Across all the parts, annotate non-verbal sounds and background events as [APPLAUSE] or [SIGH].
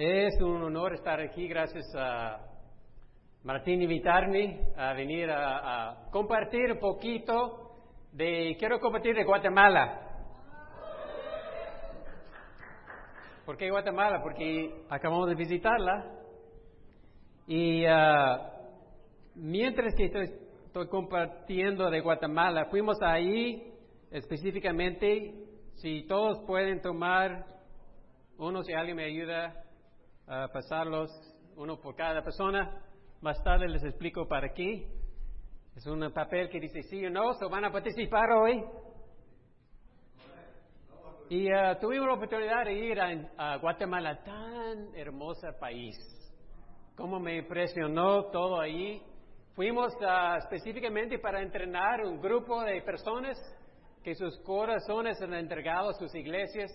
Es un honor estar aquí. Gracias a Martín invitarme a venir a, compartir un poquito de, quiero compartir de Guatemala. ¿Por qué Guatemala? Porque acabamos de visitarla y ah, mientras que estoy, estoy compartiendo de Guatemala, fuimos ahí específicamente, si todos pueden tomar uno, si alguien me ayuda a pasarlos, uno por cada persona. Más tarde les explico para qué. Es un papel que dice sí o no, ¿so van a participar hoy. Y uh, tuvimos la oportunidad de ir a, Guatemala, tan hermoso país. Como me impresionó todo ahí. Fuimos uh, específicamente para entrenar un grupo de personas que sus corazones han entregado a sus iglesias.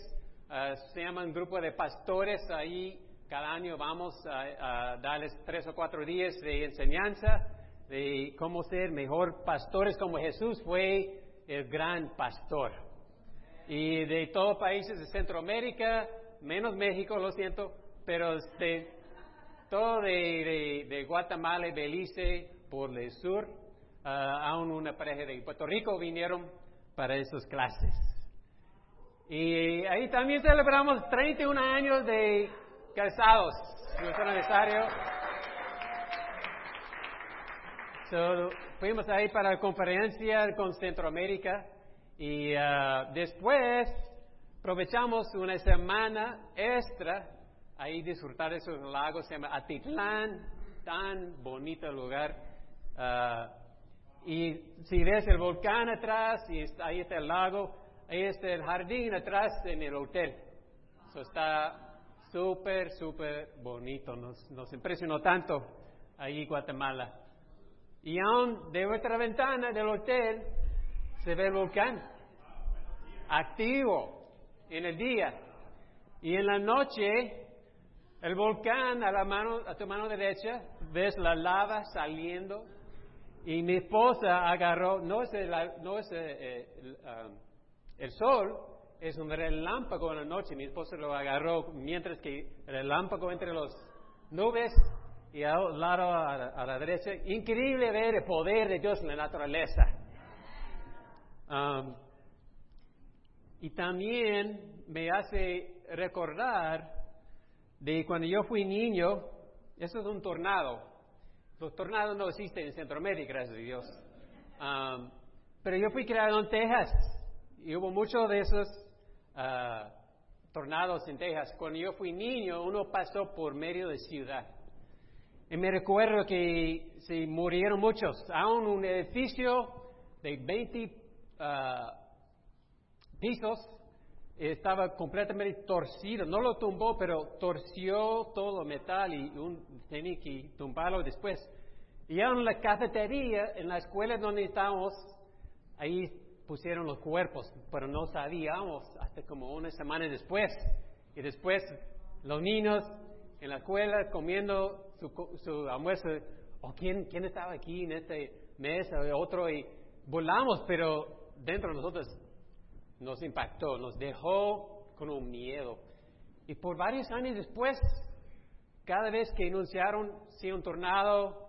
Uh, se llaman grupo de pastores ahí cada año vamos a, darles tres o cuatro días de enseñanza de cómo ser mejor pastores como Jesús fue el gran pastor. Y de todos países de Centroamérica, menos México, lo siento, pero de todo de, Guatemala Belice por el sur, ah, aún una pareja de Puerto Rico vinieron para esas clases. Y ahí también celebramos 31 años de casados, si es necesario. fuimos ahí para la conferencia con Centroamérica y uh, después aprovechamos una semana extra ahí disfrutar de esos lagos, se llama Atitlán, tan bonito lugar. Uh, y si ves el volcán atrás, y ahí está el lago, ahí está el jardín atrás en el hotel. eso está súper, súper bonito. Nos, nos impresionó tanto ahí Guatemala. Y aún de nuestra ventana del hotel se ve el volcán activo en el día. Y en la noche, el volcán a, la mano, a tu mano derecha, ves la lava saliendo. Y mi esposa agarró, no es el, no es eh, el, um, el sol, es un relámpago en la noche. Mi esposa lo agarró mientras que el relámpago entre las nubes y al lado a, la derecha. Increíble ver el poder de Dios en la naturaleza. Um, y también me hace recordar de cuando yo fui niño, eso es un tornado. Los tornados no existen en Centroamérica, gracias a Dios. Um, pero yo fui criado en Texas y hubo muchos de esos uh, tornados en Texas. Cuando yo fui niño, uno pasó por medio de ciudad. Y me recuerdo que se murieron muchos. Aún un edificio de 20 ah, pisos estaba completamente torcido. No lo tumbó, pero torció todo metal y un, tenía que tumbarlo después. Y en la cafetería, en la escuela donde estábamos, ahí pusieron los cuerpos, pero no sabíamos hasta como una semana después. Y después los niños en la escuela comiendo su, su almuerzo, o oh, quién, quién estaba aquí en este mesa, otro, y volamos, pero dentro de nosotros nos impactó, nos dejó con un miedo. Y por varios años después, cada vez que anunciaron si un tornado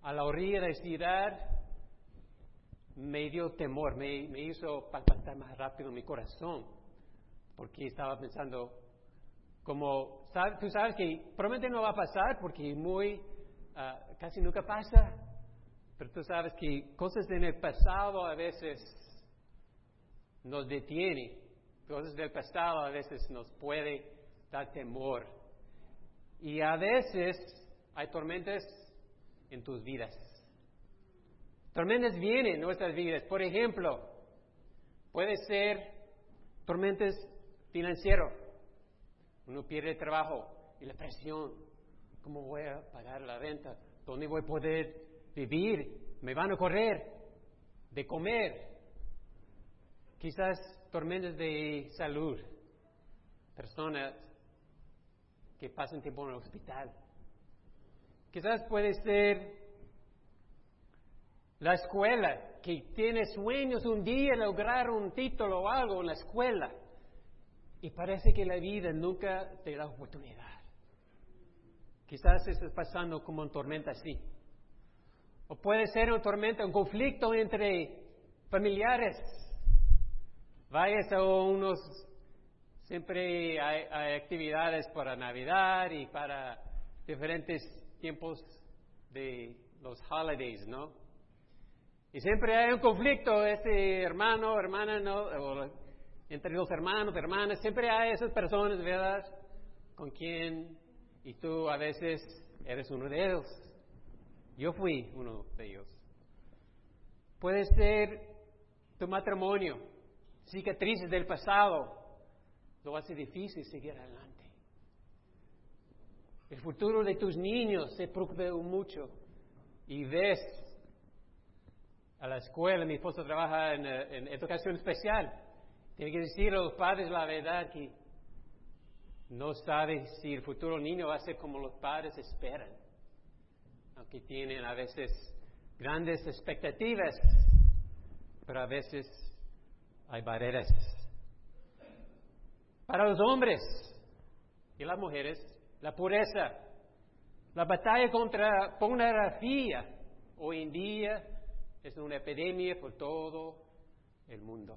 a la orilla de la ciudad, me dio temor, me, hizo palpitar más rápido mi corazón, porque estaba pensando, como tú sabes que probablemente no va a pasar porque muy, ah, casi nunca pasa, pero tú sabes que cosas en el pasado a veces nos detienen, cosas del pasado a veces nos puede dar temor. Y a veces hay tormentas en tus vidas. Tormentas vienen en nuestras vidas. Por ejemplo, puede ser tormentas financieras. Uno pierde trabajo y la presión. ¿Cómo voy a pagar la renta? ¿Dónde voy a poder vivir? ¿Me van a correr? ¿De comer? Quizás tormentas de salud. Personas que pasan tiempo en el hospital. Quizás puede ser la escuela, que tiene sueños un día lograr un título o algo en la escuela. Y parece que la vida nunca te da oportunidad. Quizás estás pasando como una tormenta así. O puede ser una tormenta, un conflicto entre familiares. Vayas a unos, siempre hay, actividades para Navidad y para diferentes tiempos de los holidays, ¿no? Y siempre hay un conflicto, ese hermano, hermana, ¿no? entre los hermanos, hermanas, siempre hay esas personas, ¿verdad? Con quien, y tú a veces eres uno de ellos. Yo fui uno de ellos. Puede ser tu matrimonio, cicatrices del pasado, lo hace difícil seguir adelante. El futuro de tus niños se preocupa mucho y ves a la escuela, mi esposo trabaja en, en educación especial, tiene que decir a los padres la verdad que no sabe si el futuro niño va a ser como los padres esperan, aunque tienen a veces grandes expectativas, pero a veces hay barreras. Para los hombres y las mujeres, la pureza, la batalla contra pornografía hoy en día es una epidemia por todo el mundo.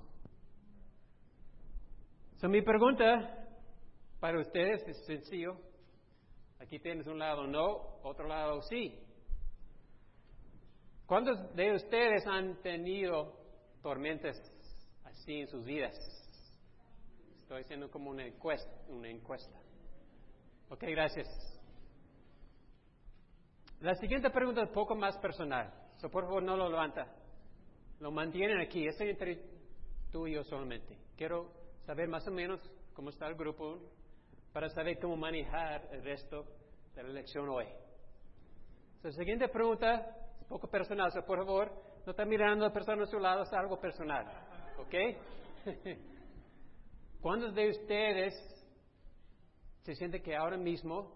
So, mi pregunta para ustedes es sencillo. Aquí tienes un lado no, otro lado sí. ¿Cuántos de ustedes han tenido tormentas así en sus vidas? Estoy haciendo como una encuesta. Una encuesta. Ok, gracias. La siguiente pregunta es un poco más personal. So, por favor, no lo levanta. Lo mantienen aquí. Es entre tú y yo solamente. Quiero saber más o menos cómo está el grupo para saber cómo manejar el resto de la lección hoy. la siguiente pregunta es un poco personal, por favor, no está mirando a la persona a su lado, es algo personal. ¿Ok? [LAUGHS] ¿Cuántos de ustedes se sienten que ahora mismo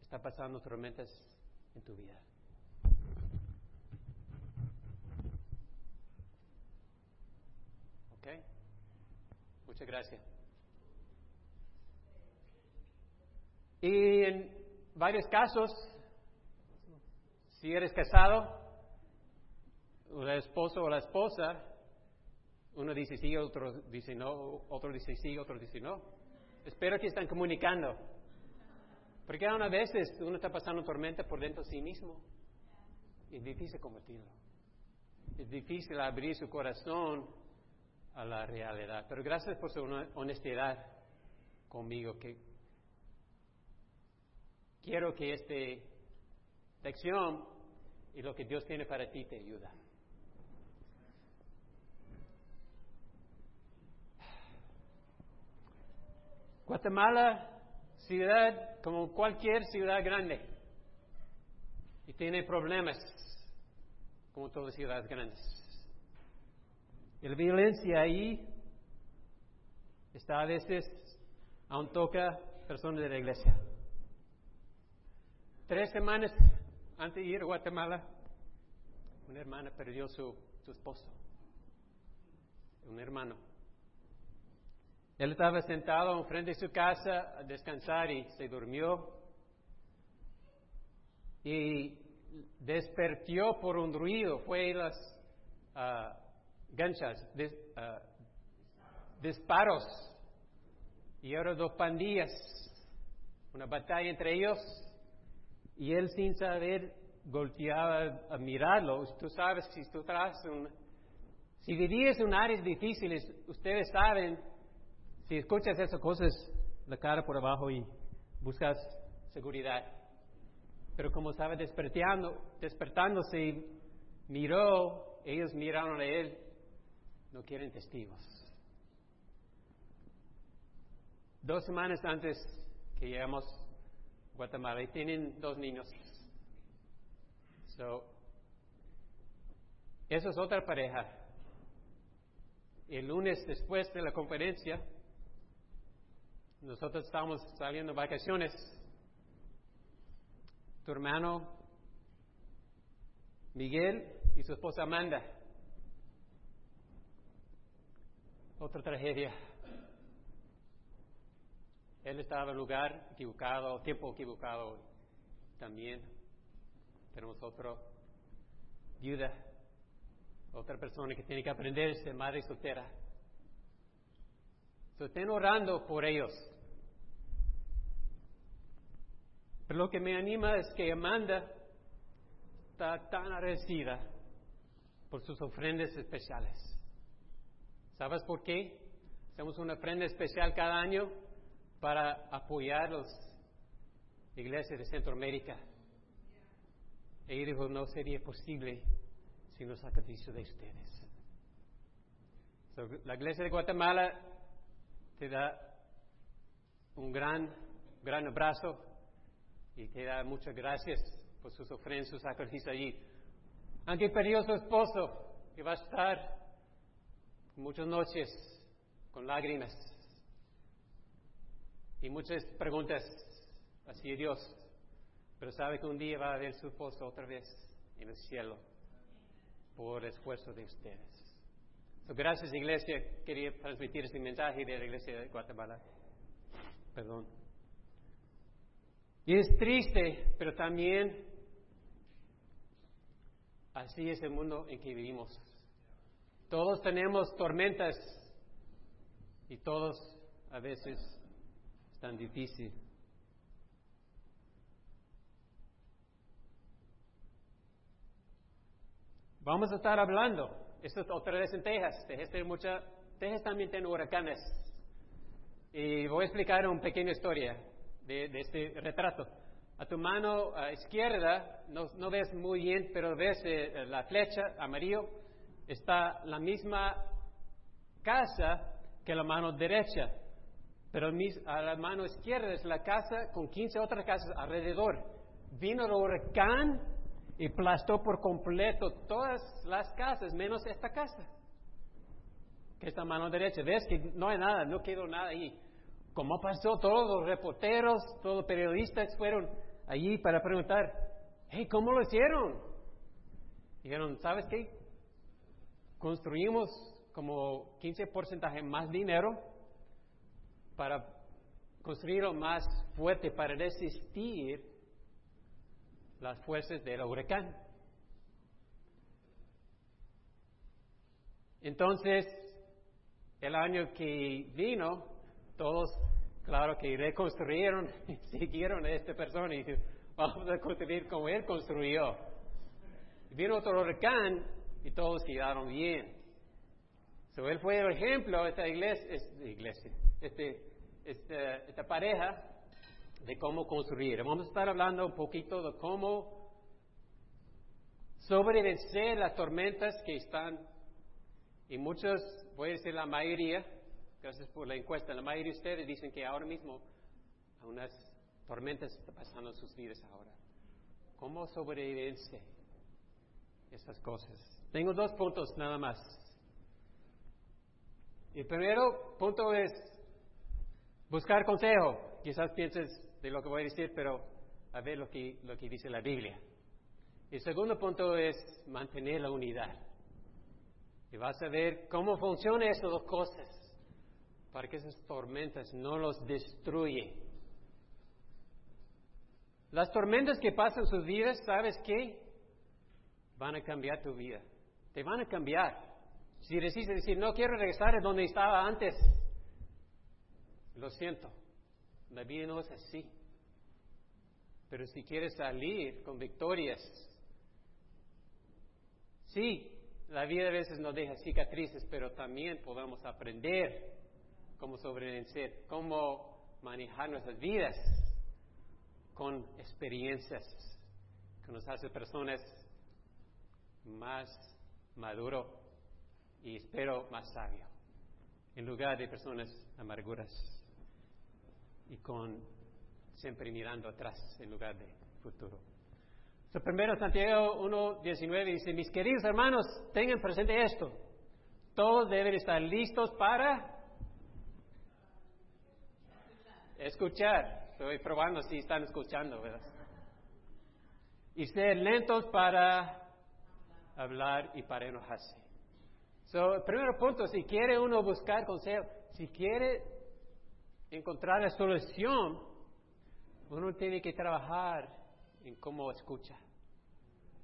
está pasando tormentas en tu vida? Muchas gracias. Y en varios casos, si eres casado, el esposo o la esposa, uno dice sí, otro dice no, otro dice sí, otro dice no. Espero que están comunicando. Porque a veces uno está pasando tormenta por dentro de sí mismo. Es difícil combatirlo. Es difícil abrir su corazón a la realidad. Pero gracias por su honestidad conmigo, que quiero que esta lección y lo que Dios tiene para ti te ayuda. Guatemala, ciudad como cualquier ciudad grande, y tiene problemas como todas ciudades grandes. La violencia ahí está a veces, aún toca personas de la iglesia. Tres semanas antes de ir a Guatemala, una hermana perdió su, esposo, un hermano. Él estaba sentado enfrente de su casa a descansar y se durmió. Y despertó por un ruido, fue las ganchas, ah, disparos. Y ahora dos pandillas, una batalla entre ellos. Y él sin saber volteaba a mirarlo. Tú sabes si tú traes un... Si vivías en áreas difíciles, ustedes saben, si escuchas esas cosas, la cara por abajo y buscas seguridad. Pero como estaba despertando, despertándose, miró, ellos miraron a él no quieren testigos. Dos semanas antes que llegamos a Guatemala y tienen dos niños. So, eso es otra pareja. El lunes después de la conferencia, nosotros estábamos saliendo de vacaciones. Tu hermano Miguel y su esposa Amanda Otra tragedia. Él estaba en lugar equivocado, tiempo equivocado también. Tenemos otra viuda, otra persona que tiene que aprender ser madre soltera. So, estén orando por ellos. Pero lo que me anima es que Amanda está tan agradecida por sus ofrendas especiales. ¿Sabes por qué? Hacemos una ofrenda especial cada año para apoyar las iglesias de Centroamérica. Y dijo, no sería posible sin los sacrificios de ustedes. la iglesia de Guatemala te da un gran, gran abrazo y te da muchas gracias por sus ofrendas, sus sacrificios allí. Aunque perdió su esposo, que va a estar muchas noches con lágrimas y muchas preguntas hacia Dios, pero sabe que un día va a ver su esposo otra vez en el cielo por el esfuerzo de ustedes. gracias iglesia, quería transmitir este mensaje de la iglesia de Guatemala. Perdón. Y es triste, pero también así es el mundo en que vivimos. Todos tenemos tormentas y todos a veces tan difícil. Vamos a estar hablando, esto es otra vez en Texas, Texas, tiene mucha, Texas también tiene huracanes. Y voy a explicar una pequeña historia de, este retrato. A tu mano izquierda, no, ves muy bien, pero ves eh, la flecha amarillo, está la misma casa que la mano derecha. Pero a la mano izquierda es la casa con 15 otras casas alrededor. Vino el huracán y aplastó por completo todas las casas, menos esta casa, que es la mano derecha. Ves que no hay nada, no quedó nada ahí. ¿Cómo pasó? Todos los reporteros, todos los periodistas fueron allí para preguntar, hey, ¿cómo lo hicieron? Dijeron, ¿sabes qué? Construimos como 15% más dinero para construirlo más fuerte, para resistir las fuerzas del huracán. Entonces, el año que vino, todos, claro que reconstruyeron [LAUGHS] siguieron a esta persona y vamos a construir como él construyó. Vino otro huracán y todos quedaron bien. So, él fue el ejemplo, esta iglesia, esta iglesia, este, este, esta pareja de cómo construir. Vamos a estar hablando un poquito de cómo sobrevencer las tormentas que están, y muchos, voy a decir la mayoría, gracias por la encuesta, la mayoría de ustedes dicen que ahora mismo unas tormentas están pasando en sus vidas ahora. ¿Cómo sobrevivirse estas cosas? Tengo dos puntos nada más. El primero punto es buscar consejo. Quizás pienses de lo que voy a decir, pero a ver lo que, lo que dice la Biblia. El segundo punto es mantener la unidad. Y vas a ver cómo funcionan esas dos cosas para que esas tormentas no los destruyen. Las tormentas que pasan sus vidas, ¿sabes qué? Van a cambiar tu vida. Te van a cambiar. Si decides decir, no quiero regresar a donde estaba antes, lo siento, la vida no es así. Pero si quieres salir con victorias, sí, la vida a veces nos deja cicatrices, pero también podemos aprender cómo sobrevencer, cómo manejar nuestras vidas con experiencias que nos hace personas más maduros y espero más sabio, en lugar de personas amarguras y con siempre mirando atrás en lugar de futuro. So, primero Santiago 1.19 dice, mis queridos hermanos, tengan presente esto. Todos deben estar listos para escuchar. Estoy probando si están escuchando, ¿verdad? Y ser lentos para hablar y para enojarse. So, primero punto, si quiere uno buscar consejo, si quiere encontrar la solución, uno tiene que trabajar en cómo escucha.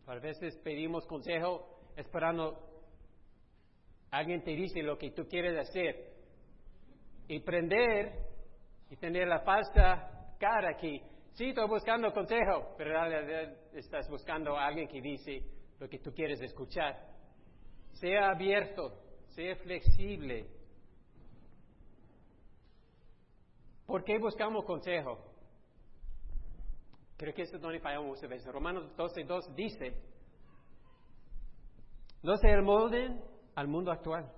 A veces pedimos consejo esperando alguien te dice lo que tú quieres hacer. Y prender y tener la falsa cara aquí. Sí, estoy buscando consejo, pero en realidad estás buscando a alguien que dice lo que tú quieres escuchar. Sea abierto, sea flexible. ¿Por qué buscamos consejo? Creo que eso es donde fallamos muchas veces. Romanos 12, 2 dice, no se molden al mundo actual,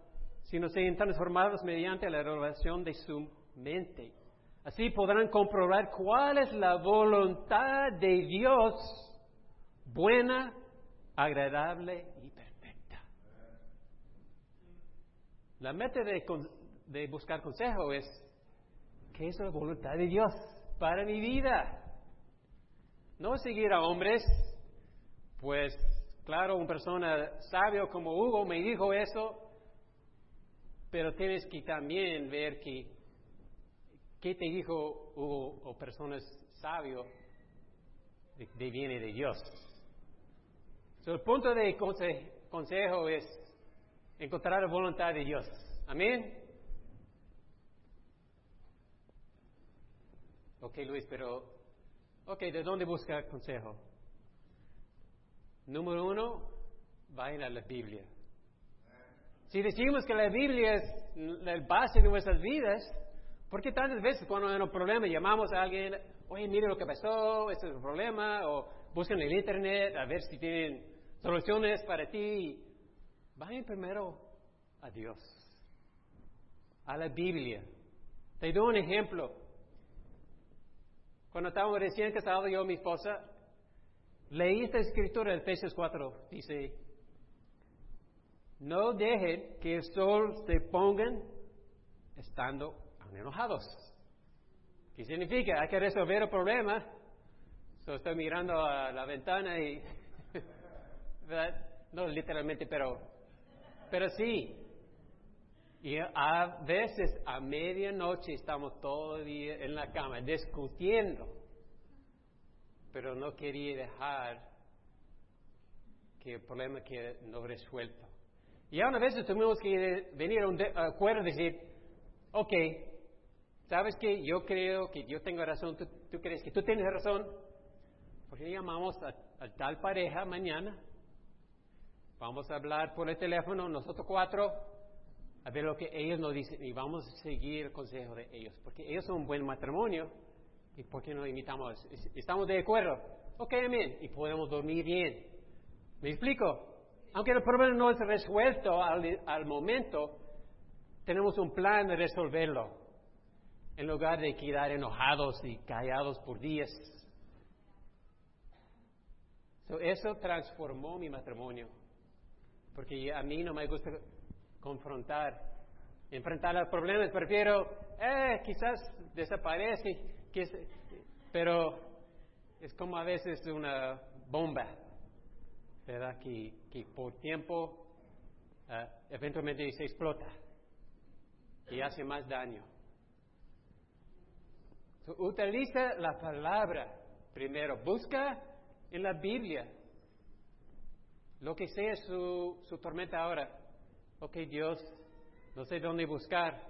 sino sean transformados mediante la renovación de su mente. Así podrán comprobar cuál es la voluntad de Dios, buena, agradable y perfecta. La meta de, de buscar consejo es, ¿qué es la voluntad de Dios para mi vida? No seguir a hombres, pues claro, una persona sabio como Hugo me dijo eso, pero tienes que también ver que qué te dijo Hugo o personas sabios de, viene de Dios. El punto de consejo es encontrar la voluntad de Dios. Amén. Ok, Luis, pero, ok, ¿de dónde busca consejo? Número uno, vayan a la Biblia. Si decimos que la Biblia es la base de nuestras vidas, ¿por qué tantas veces cuando hay un problema llamamos a alguien, oye, mire lo que pasó, este es el problema, o buscan en el Internet a ver si tienen soluciones para ti? Vayan primero a Dios, a la Biblia. Te doy un ejemplo. Cuando estábamos recién casados, yo y mi esposa, leí esta escritura en Efesios 4. Dice, no dejen que el sol se pongan estando enojados. ¿Qué significa? Hay que resolver el problema. estoy mirando a la ventana y... no literalmente, pero, pero sí. Y a veces a medianoche estamos todo el día en la cama discutiendo. Pero no quería dejar que el problema quede no resuelto. Y a veces tuvimos que venir a un acuerdo y decir, ok, sabes que yo creo que yo tengo razón, tú, crees que tú tienes razón, porque llamamos a, tal pareja mañana, vamos a hablar por el teléfono, nosotros cuatro, a ver lo que ellos nos dicen y vamos a seguir el consejo de ellos, porque ellos son un buen matrimonio ¿Y por qué no imitamos? ¿Estamos de acuerdo? Ok, amén. Y podemos dormir bien. ¿Me explico? Aunque el problema no es resuelto al, momento, tenemos un plan de resolverlo. En lugar de quedar enojados y callados por días. eso transformó mi matrimonio. Porque a mí no me gusta confrontar, enfrentar los problemas. Prefiero, eh, quizás desaparece pero es como a veces una bomba, ¿verdad? Que, por tiempo uh, eventualmente se explota y hace más daño. utiliza la palabra primero, busca en la Biblia lo que sea su, su tormenta ahora. Ok, Dios, no sé dónde buscar,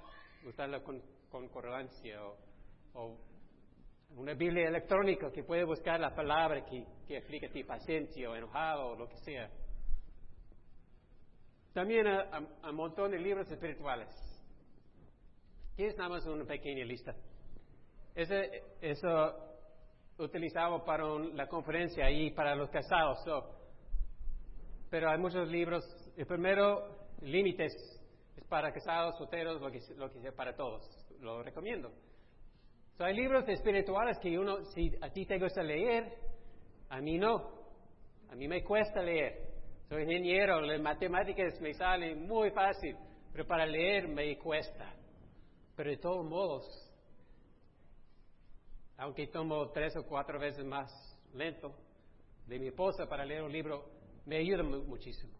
buscar la concordancia o, una Biblia electrónica que puede buscar la palabra que, que explica ti paciencia o enojado o lo que sea. También a, un montón de libros espirituales. Aquí es nada más una pequeña lista. Ese, eso utilizado para la conferencia y para los casados. Pero hay muchos libros. El primero, Límites, es para casados, solteros, lo que, lo que sea para todos. Lo recomiendo hay libros espirituales que uno, si a ti te gusta leer, a mí no. A mí me cuesta leer. Soy ingeniero, las matemáticas me salen muy fácil, pero para leer me cuesta. Pero de todos modos, aunque tomo tres o cuatro veces más lento de mi esposa para leer un libro, me ayuda muchísimo.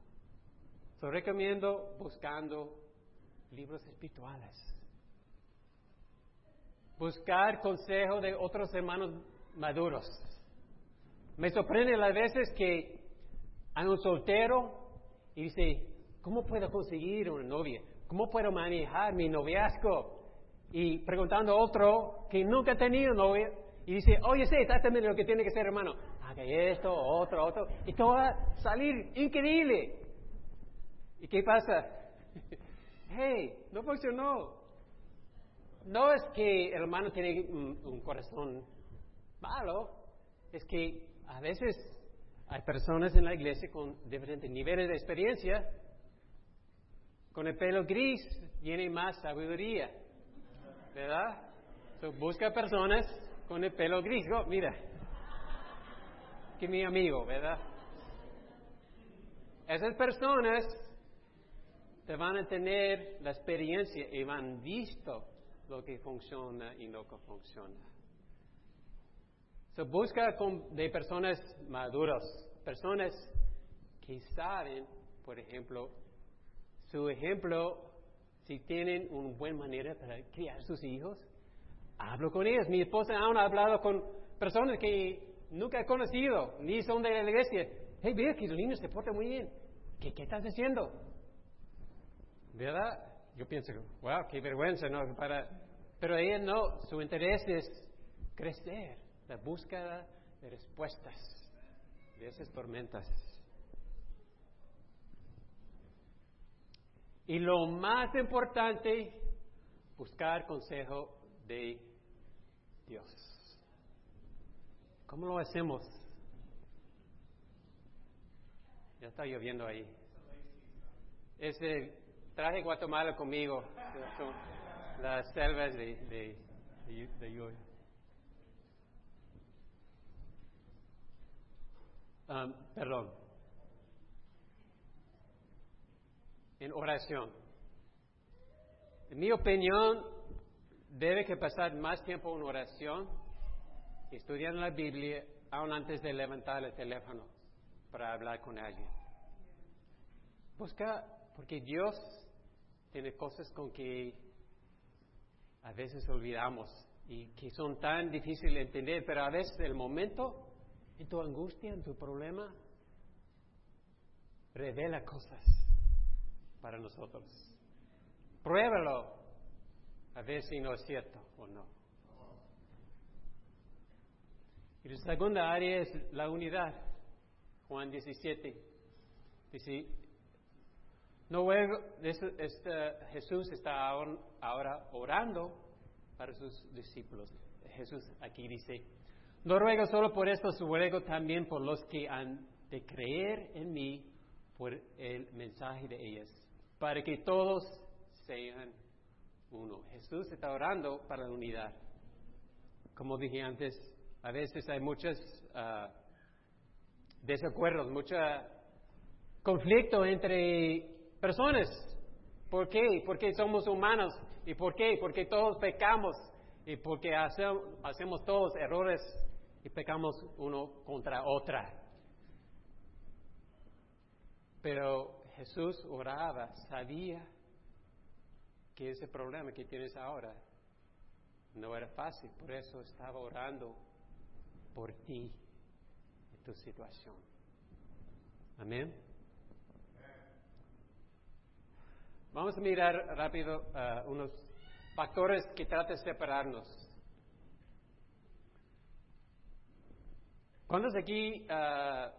So, recomiendo buscando libros espirituales. buscar consejo de otros hermanos maduros. Me sorprende las veces que hay un soltero y dice, ¿cómo puedo conseguir una novia? ¿Cómo puedo manejar mi noviazgo? Y preguntando a otro que nunca ha tenido novia y dice, oye, sí, exactamente lo que tiene que ser, hermano. Haga esto, otro, otro. Y todo va a salir increíble. ¿Y qué pasa? [LAUGHS] hey, no funcionó. No es que el hermano tiene un, corazón malo, es que a veces hay personas en la iglesia con diferentes niveles de experiencia. Con el pelo gris tiene más sabiduría, ¿verdad? busca personas con el pelo gris. Mira, mi amigo, ¿verdad? Esas personas te van a tener la experiencia y van visto lo que funciona y no que funciona. So, busca de personas maduras, personas que saben, por ejemplo, su ejemplo, si tienen una buena manera para criar sus hijos, hablo con ellos. Mi esposa aún ha hablado con personas que nunca he conocido, ni son de la iglesia. Hey, ve que los niños se portan muy bien. ¿Qué, qué estás haciendo? ¿Verdad? Yo pienso, wow, qué vergüenza, ¿no? Para, pero ella no, su interés es crecer, la búsqueda de respuestas de esas tormentas. Y lo más importante, buscar consejo de Dios. ¿Cómo lo hacemos? Ya está lloviendo ahí. Ese traje Guatemala conmigo. [LAUGHS] las selvas de, de, de, um, perdón. En oración. En mi opinión, debe que pasar más tiempo en oración, estudiando la Biblia, aún antes de levantar el teléfono para hablar con alguien. Busca, porque Dios tiene cosas con que a veces olvidamos y que son tan difíciles de entender, pero a veces el momento, en tu angustia, en tu problema, revela cosas para nosotros. Pruébalo a ver si no es cierto o no. Y la segunda área es la unidad. Juan 17 dice, no este, Jesús está ahora orando para sus discípulos. Jesús aquí dice, no ruego solo por esto, ruego también por los que han de creer en mí por el mensaje de ellas, para que todos sean uno. Jesús está orando para la unidad. Como dije antes, a veces hay muchos uh, desacuerdos, mucho conflicto entre personas. ¿Por qué? Porque somos humanos. ¿Y por qué? Porque todos pecamos. Y porque hacemos, todos errores y pecamos uno contra otra. Pero Jesús oraba, sabía que ese problema que tienes ahora no era fácil, por eso estaba orando por ti en tu situación. Amén. Vamos a mirar rápido uh, unos factores que tratan de separarnos. ¿Cuántos aquí uh,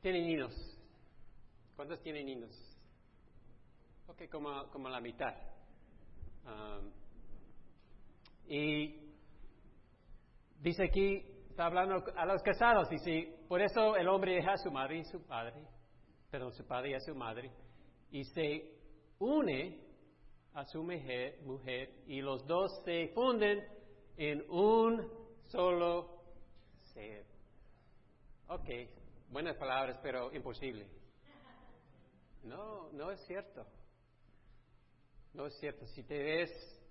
tienen niños? ¿Cuántos tienen niños? Ok, como, como la mitad. Um, y dice aquí, está hablando a los casados, si por eso el hombre deja a su madre y su padre, perdón, su padre y a su madre, y se une a su mujer, mujer y los dos se funden en un solo ser. Ok, buenas palabras, pero imposible. No, no es cierto. No es cierto. Si te ves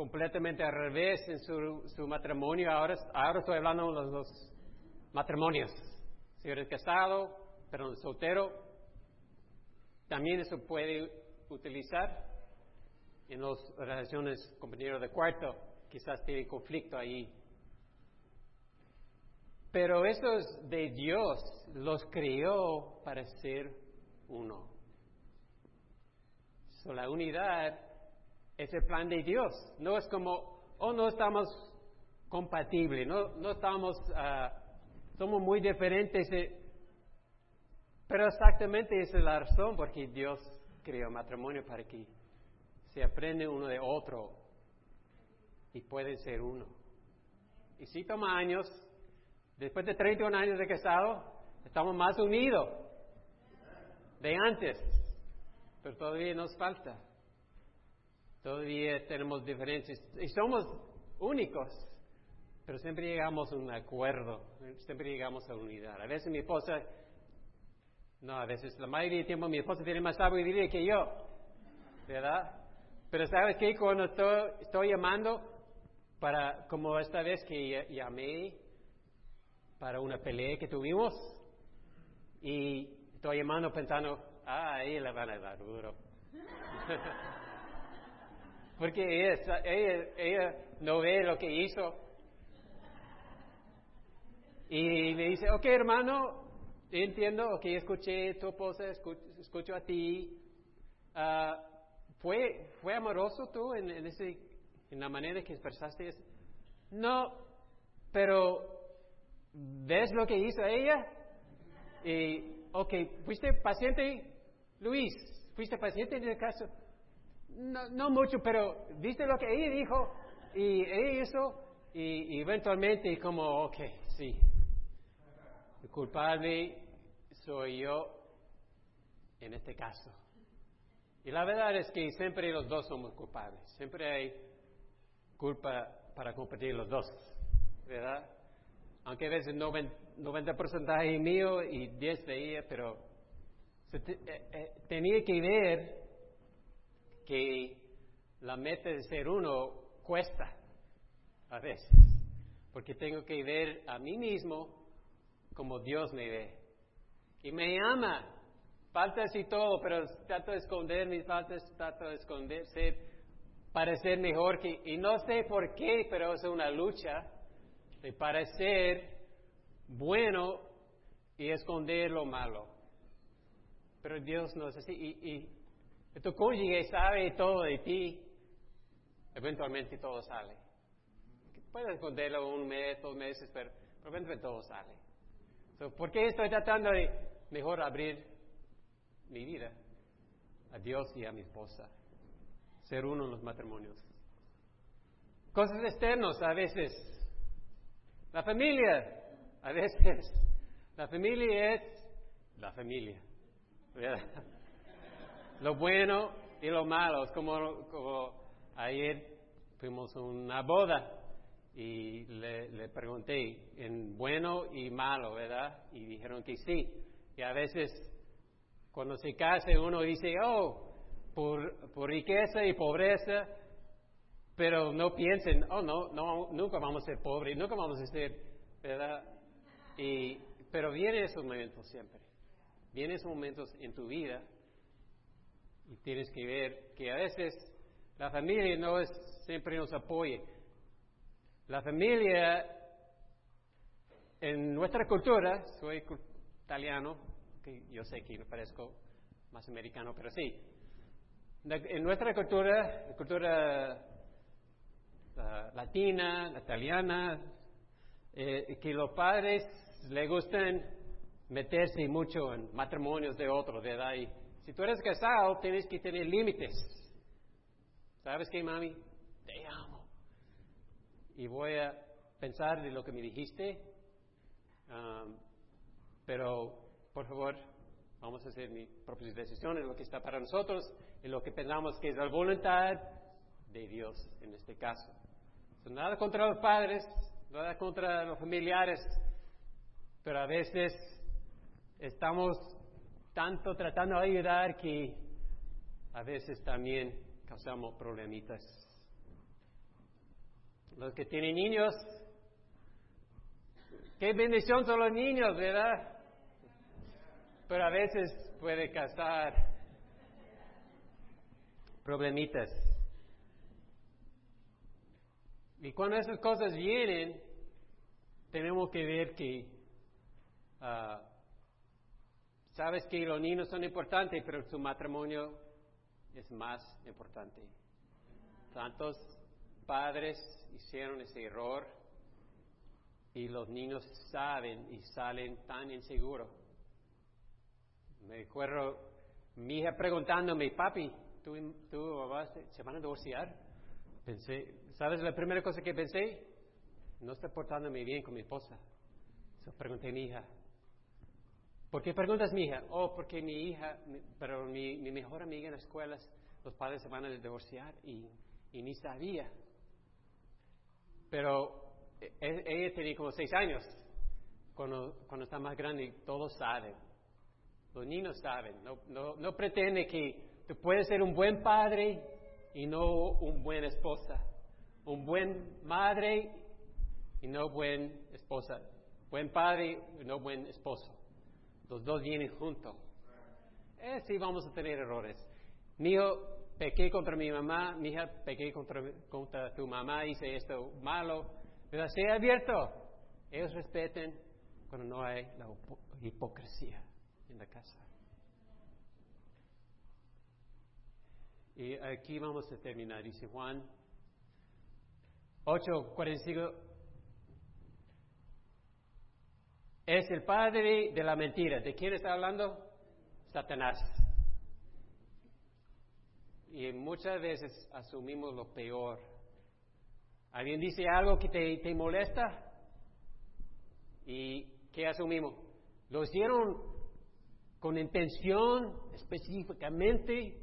completamente al revés en su, su matrimonio, ahora, ahora estoy hablando de los matrimonios. Si eres casado, pero soltero, también eso puede utilizar. en las relaciones compañeros de cuarto, quizás tiene conflicto ahí. Pero eso es de Dios, los creó para ser uno. la unidad es el plan de Dios, no es como, oh, no estamos compatibles, no, no estamos, uh, somos muy diferentes, eh, pero exactamente esa es la razón porque Dios creó matrimonio para que se aprende uno de otro y pueden ser uno. Y si toma años, después de 31 años de casado, estamos más unidos de antes, pero todavía nos falta. Todavía tenemos diferencias y somos únicos, pero siempre llegamos a un acuerdo, siempre llegamos a unidad. A veces mi esposa, no, a veces la mayoría del tiempo mi esposa tiene más sabiduría que yo, ¿verdad? Pero ¿sabes qué? Cuando estoy, llamando para, como esta vez que llamé para una pelea que tuvimos, y estoy llamando pensando, ah, ahí le van a dar duro. [LAUGHS] Porque ella, ella, ella no ve lo que hizo. Y me dice, ok hermano, entiendo, ok, escuché tu esposa, escucho, a ti. Uh, ¿Fue, fue amoroso tú en, ese, en la manera que expresaste eso? No, pero ¿ves lo que hizo ella? Y, ok, ¿fuiste paciente, Luis? ¿Fuiste paciente en el caso? No, no mucho, pero ¿viste lo que ella dijo? Y ella hizo, y, y eventualmente como, ok, sí, el culpable soy yo en este caso. Y la verdad es que siempre los dos somos culpables. Siempre hay culpa para competir los dos, ¿verdad? Aunque a veces 90%, es mío y 10 de ella, pero eh, eh, tenía que ver que la meta de ser uno cuesta a veces, porque tengo que ver a mí mismo como Dios me ve. Y me ama Faltas y todo, pero trato de esconder mis faltas, trato de esconder, ser, parecer mejor que, y no sé por qué, pero es una lucha de parecer bueno y esconder lo malo. Pero Dios no es así, y, y tu cónyuge sabe todo de ti, eventualmente todo sale. Puedes esconderlo un mes, dos meses, pero eventualmente todo sale. ¿Por qué estoy tratando de mejor abrir mi vida a Dios y a mi esposa. Ser uno en los matrimonios. Cosas externas a veces. La familia, a veces. La familia es la familia. Lo bueno y lo malo. Es como, como ayer fuimos a una boda y le, pregunté en bueno y malo, ¿verdad? Y dijeron que sí. Y a veces cuando se casa uno dice, oh, por, por riqueza y pobreza, pero no piensen, oh, no, no, nunca vamos a ser pobres, nunca vamos a ser, ¿verdad? Y, pero vienen esos momentos siempre. Vienen esos momentos en tu vida y tienes que ver que a veces la familia no es siempre nos apoye. La familia en nuestra cultura, soy italiano, que yo sé que me parezco más americano, pero sí. En nuestra cultura, la cultura latina, italiana, eh, que los padres le gustan meterse mucho en matrimonios de otros, ¿verdad? Y si tú eres casado, tienes que tener límites. ¿Sabes qué, mami? Te amo. Y voy a pensar de lo que me dijiste, um, pero por favor, vamos a hacer mis propias decisiones, lo que está para nosotros y lo que pensamos que es la voluntad de Dios en este caso. nada contra los padres, nada contra los familiares, pero a veces estamos tanto tratando de ayudar que a veces también causamos problemitas. Los que tienen niños, qué bendición son los niños, ¿verdad? pero a veces puede causar problemitas. Y cuando esas cosas vienen, tenemos que ver que, ah, sabes que los niños son importantes, pero su matrimonio es más importante. Tantos padres hicieron ese error y los niños saben y salen tan inseguros. Me acuerdo mi hija preguntándome, papi, ¿tú, tú se van a divorciar? Pensé, ¿sabes la primera cosa que pensé? No estoy portándome bien con mi esposa. Eso pregunté a mi hija. ¿Por qué preguntas mi hija? Oh, porque mi hija, pero mi, mejor amiga en las escuelas, los padres se van a divorciar y, y ni sabía. Pero e, e, ella tenía como seis años. Cuando, está más grande, todos saben. Los niños saben. No, no, no pretende que tú puedes ser un buen padre y no un buen esposa. Un buen madre y no buen esposa. Buen padre y no buen esposo. Los dos vienen juntos. Eh, sí, vamos a tener errores. Mi hijo, pequé contra mi mamá, mi hija, pequé contra, tu mamá, hice esto malo. Pero sea abierto. Ellos respeten cuando no hay la hipocresía en la casa. Y aquí vamos a terminar. Dice Juan 8:45. Es el padre de la mentira. ¿De quién está hablando? Satanás. Y muchas veces asumimos lo peor. ¿Alguien dice algo que te, te molesta? ¿Y qué asumimos? Lo hicieron con intención específicamente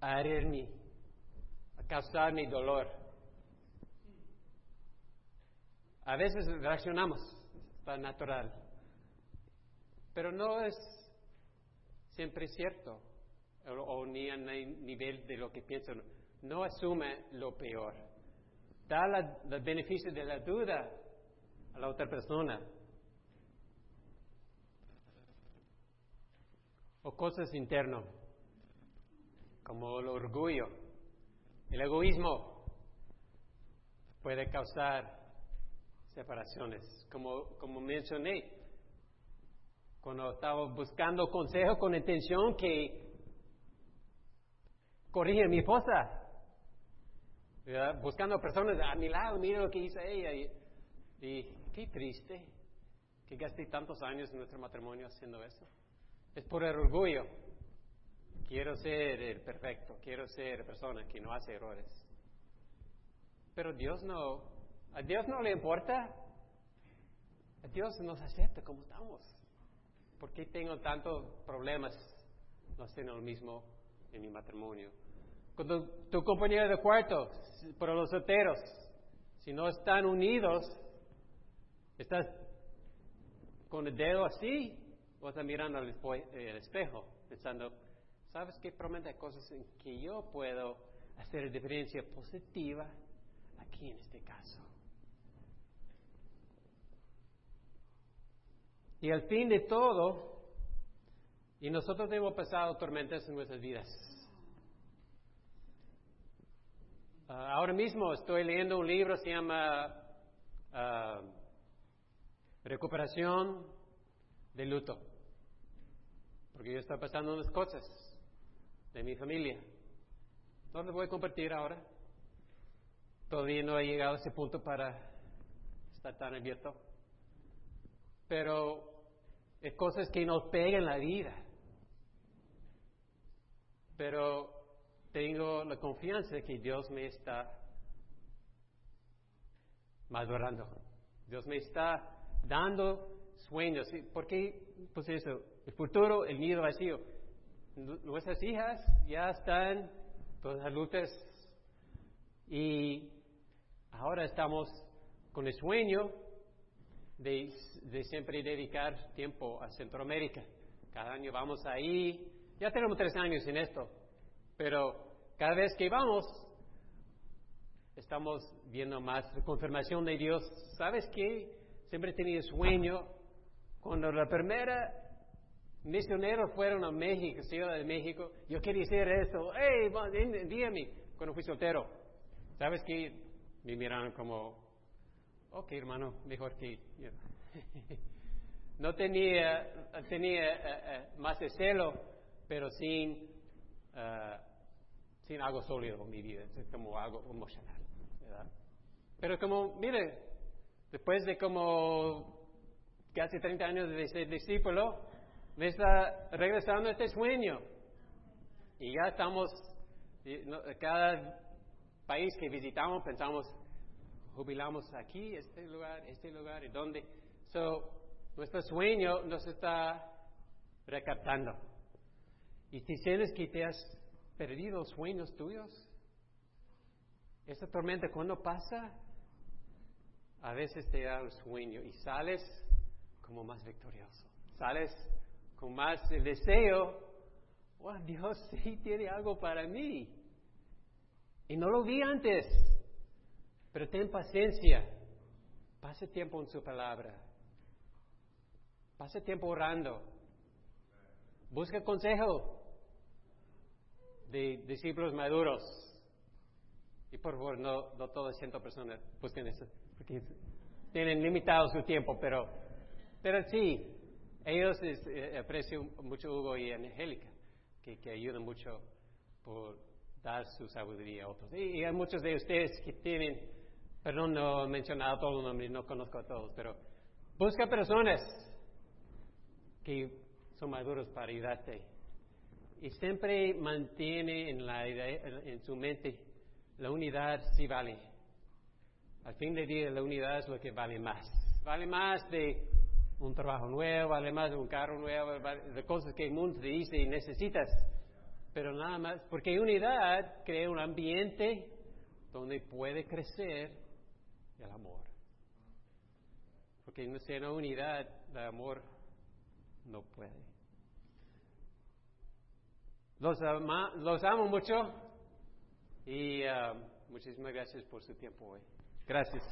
a herirme, a causarme dolor. A veces reaccionamos, está natural, pero no es siempre cierto, o, ni a nivel de lo que pienso. No asume lo peor. Da el beneficio de la duda a la otra persona. O cosas internas como el orgullo. El egoísmo puede causar separaciones. Como, como mencioné, cuando estaba buscando consejo con intención que corrige a mi esposa, buscando personas a mi lado, mira lo que hizo ella. Y, y qué triste que gasté tantos años en nuestro matrimonio haciendo eso. Es por el orgullo. Quiero ser el perfecto, quiero ser persona que no hace errores. Pero Dios no, a Dios no le importa. A Dios nos acepta como estamos. ¿Por qué tengo tantos problemas? No estoy lo mismo en mi matrimonio. Con tu, compañero de cuarto, para los solteros, si no están unidos, estás con el dedo así o estás mirando al espejo pensando, ¿Sabes qué? Promete cosas en que yo puedo hacer diferencia positiva aquí en este caso. Y al fin de todo, y nosotros hemos pasado tormentas en nuestras vidas. Ah, ahora mismo estoy leyendo un libro, se llama ah, Recuperación de Luto, porque yo estoy pasando unas cosas de mi familia. No les voy a compartir ahora. Todavía no he llegado a ese punto para estar tan abierto. Pero es cosas que nos pegan la vida. Pero tengo la confianza de que Dios me está madurando. Dios me está dando sueños. ¿Por qué pues eso? El futuro, el nido vacío nuestras hijas ya están todas adultas y ahora estamos con el sueño de, siempre dedicar tiempo a Centroamérica. Cada año vamos ahí, ya tenemos tres años en esto, pero cada vez que vamos estamos viendo más confirmación de Dios. ¿Sabes qué? Siempre tenido sueño cuando la primera misioneros fueron a México, Ciudad de México. Yo quería hacer eso. Hey, dígame, cuando fui soltero. ¿Sabes que me miraron como, ok hermano, mejor que... [LAUGHS] no tenía, tenía eh, eh, más celo, pero sin, eh, sin algo sólido en mi vida, como algo emocional. ¿verdad? Pero como, mire, después de como casi 30 años de ser discípulo, me está regresando este sueño. Y ya estamos, cada país que visitamos pensamos, jubilamos aquí, este lugar, este lugar, y dónde. So, nuestro sueño nos está recaptando. Y si sientes que te has perdido sueños tuyos, esa tormenta cuando pasa, a veces te da un sueño y sales como más victorioso. Sales con más el deseo, oh, Dios sí tiene algo para mí. Y no lo vi antes, pero ten paciencia. Pase tiempo en su palabra. Pase tiempo orando. Busca consejo de discípulos maduros. Y por favor, no, no todas ciento personas busquen eso, porque tienen limitado su tiempo, pero, pero sí, ellos eh, aprecian mucho Hugo y Angélica, que, que ayudan mucho por dar su sabiduría a otros. Y, hay muchos de ustedes que tienen, perdón, no he mencionado todos los nombres, no conozco a todos, pero busca personas que son maduros para ayudarte. Y siempre mantiene en, la en su mente la unidad sí vale. Al fin de día la unidad es lo que vale más. Vale más de un trabajo nuevo, vale más de un carro nuevo, de cosas que el mundo te dice y necesitas. Pero nada más, porque unidad crea un ambiente donde puede crecer el amor. Porque si no unidad, el amor no puede. Los, los amo mucho y uh, muchísimas gracias por su tiempo hoy. Gracias.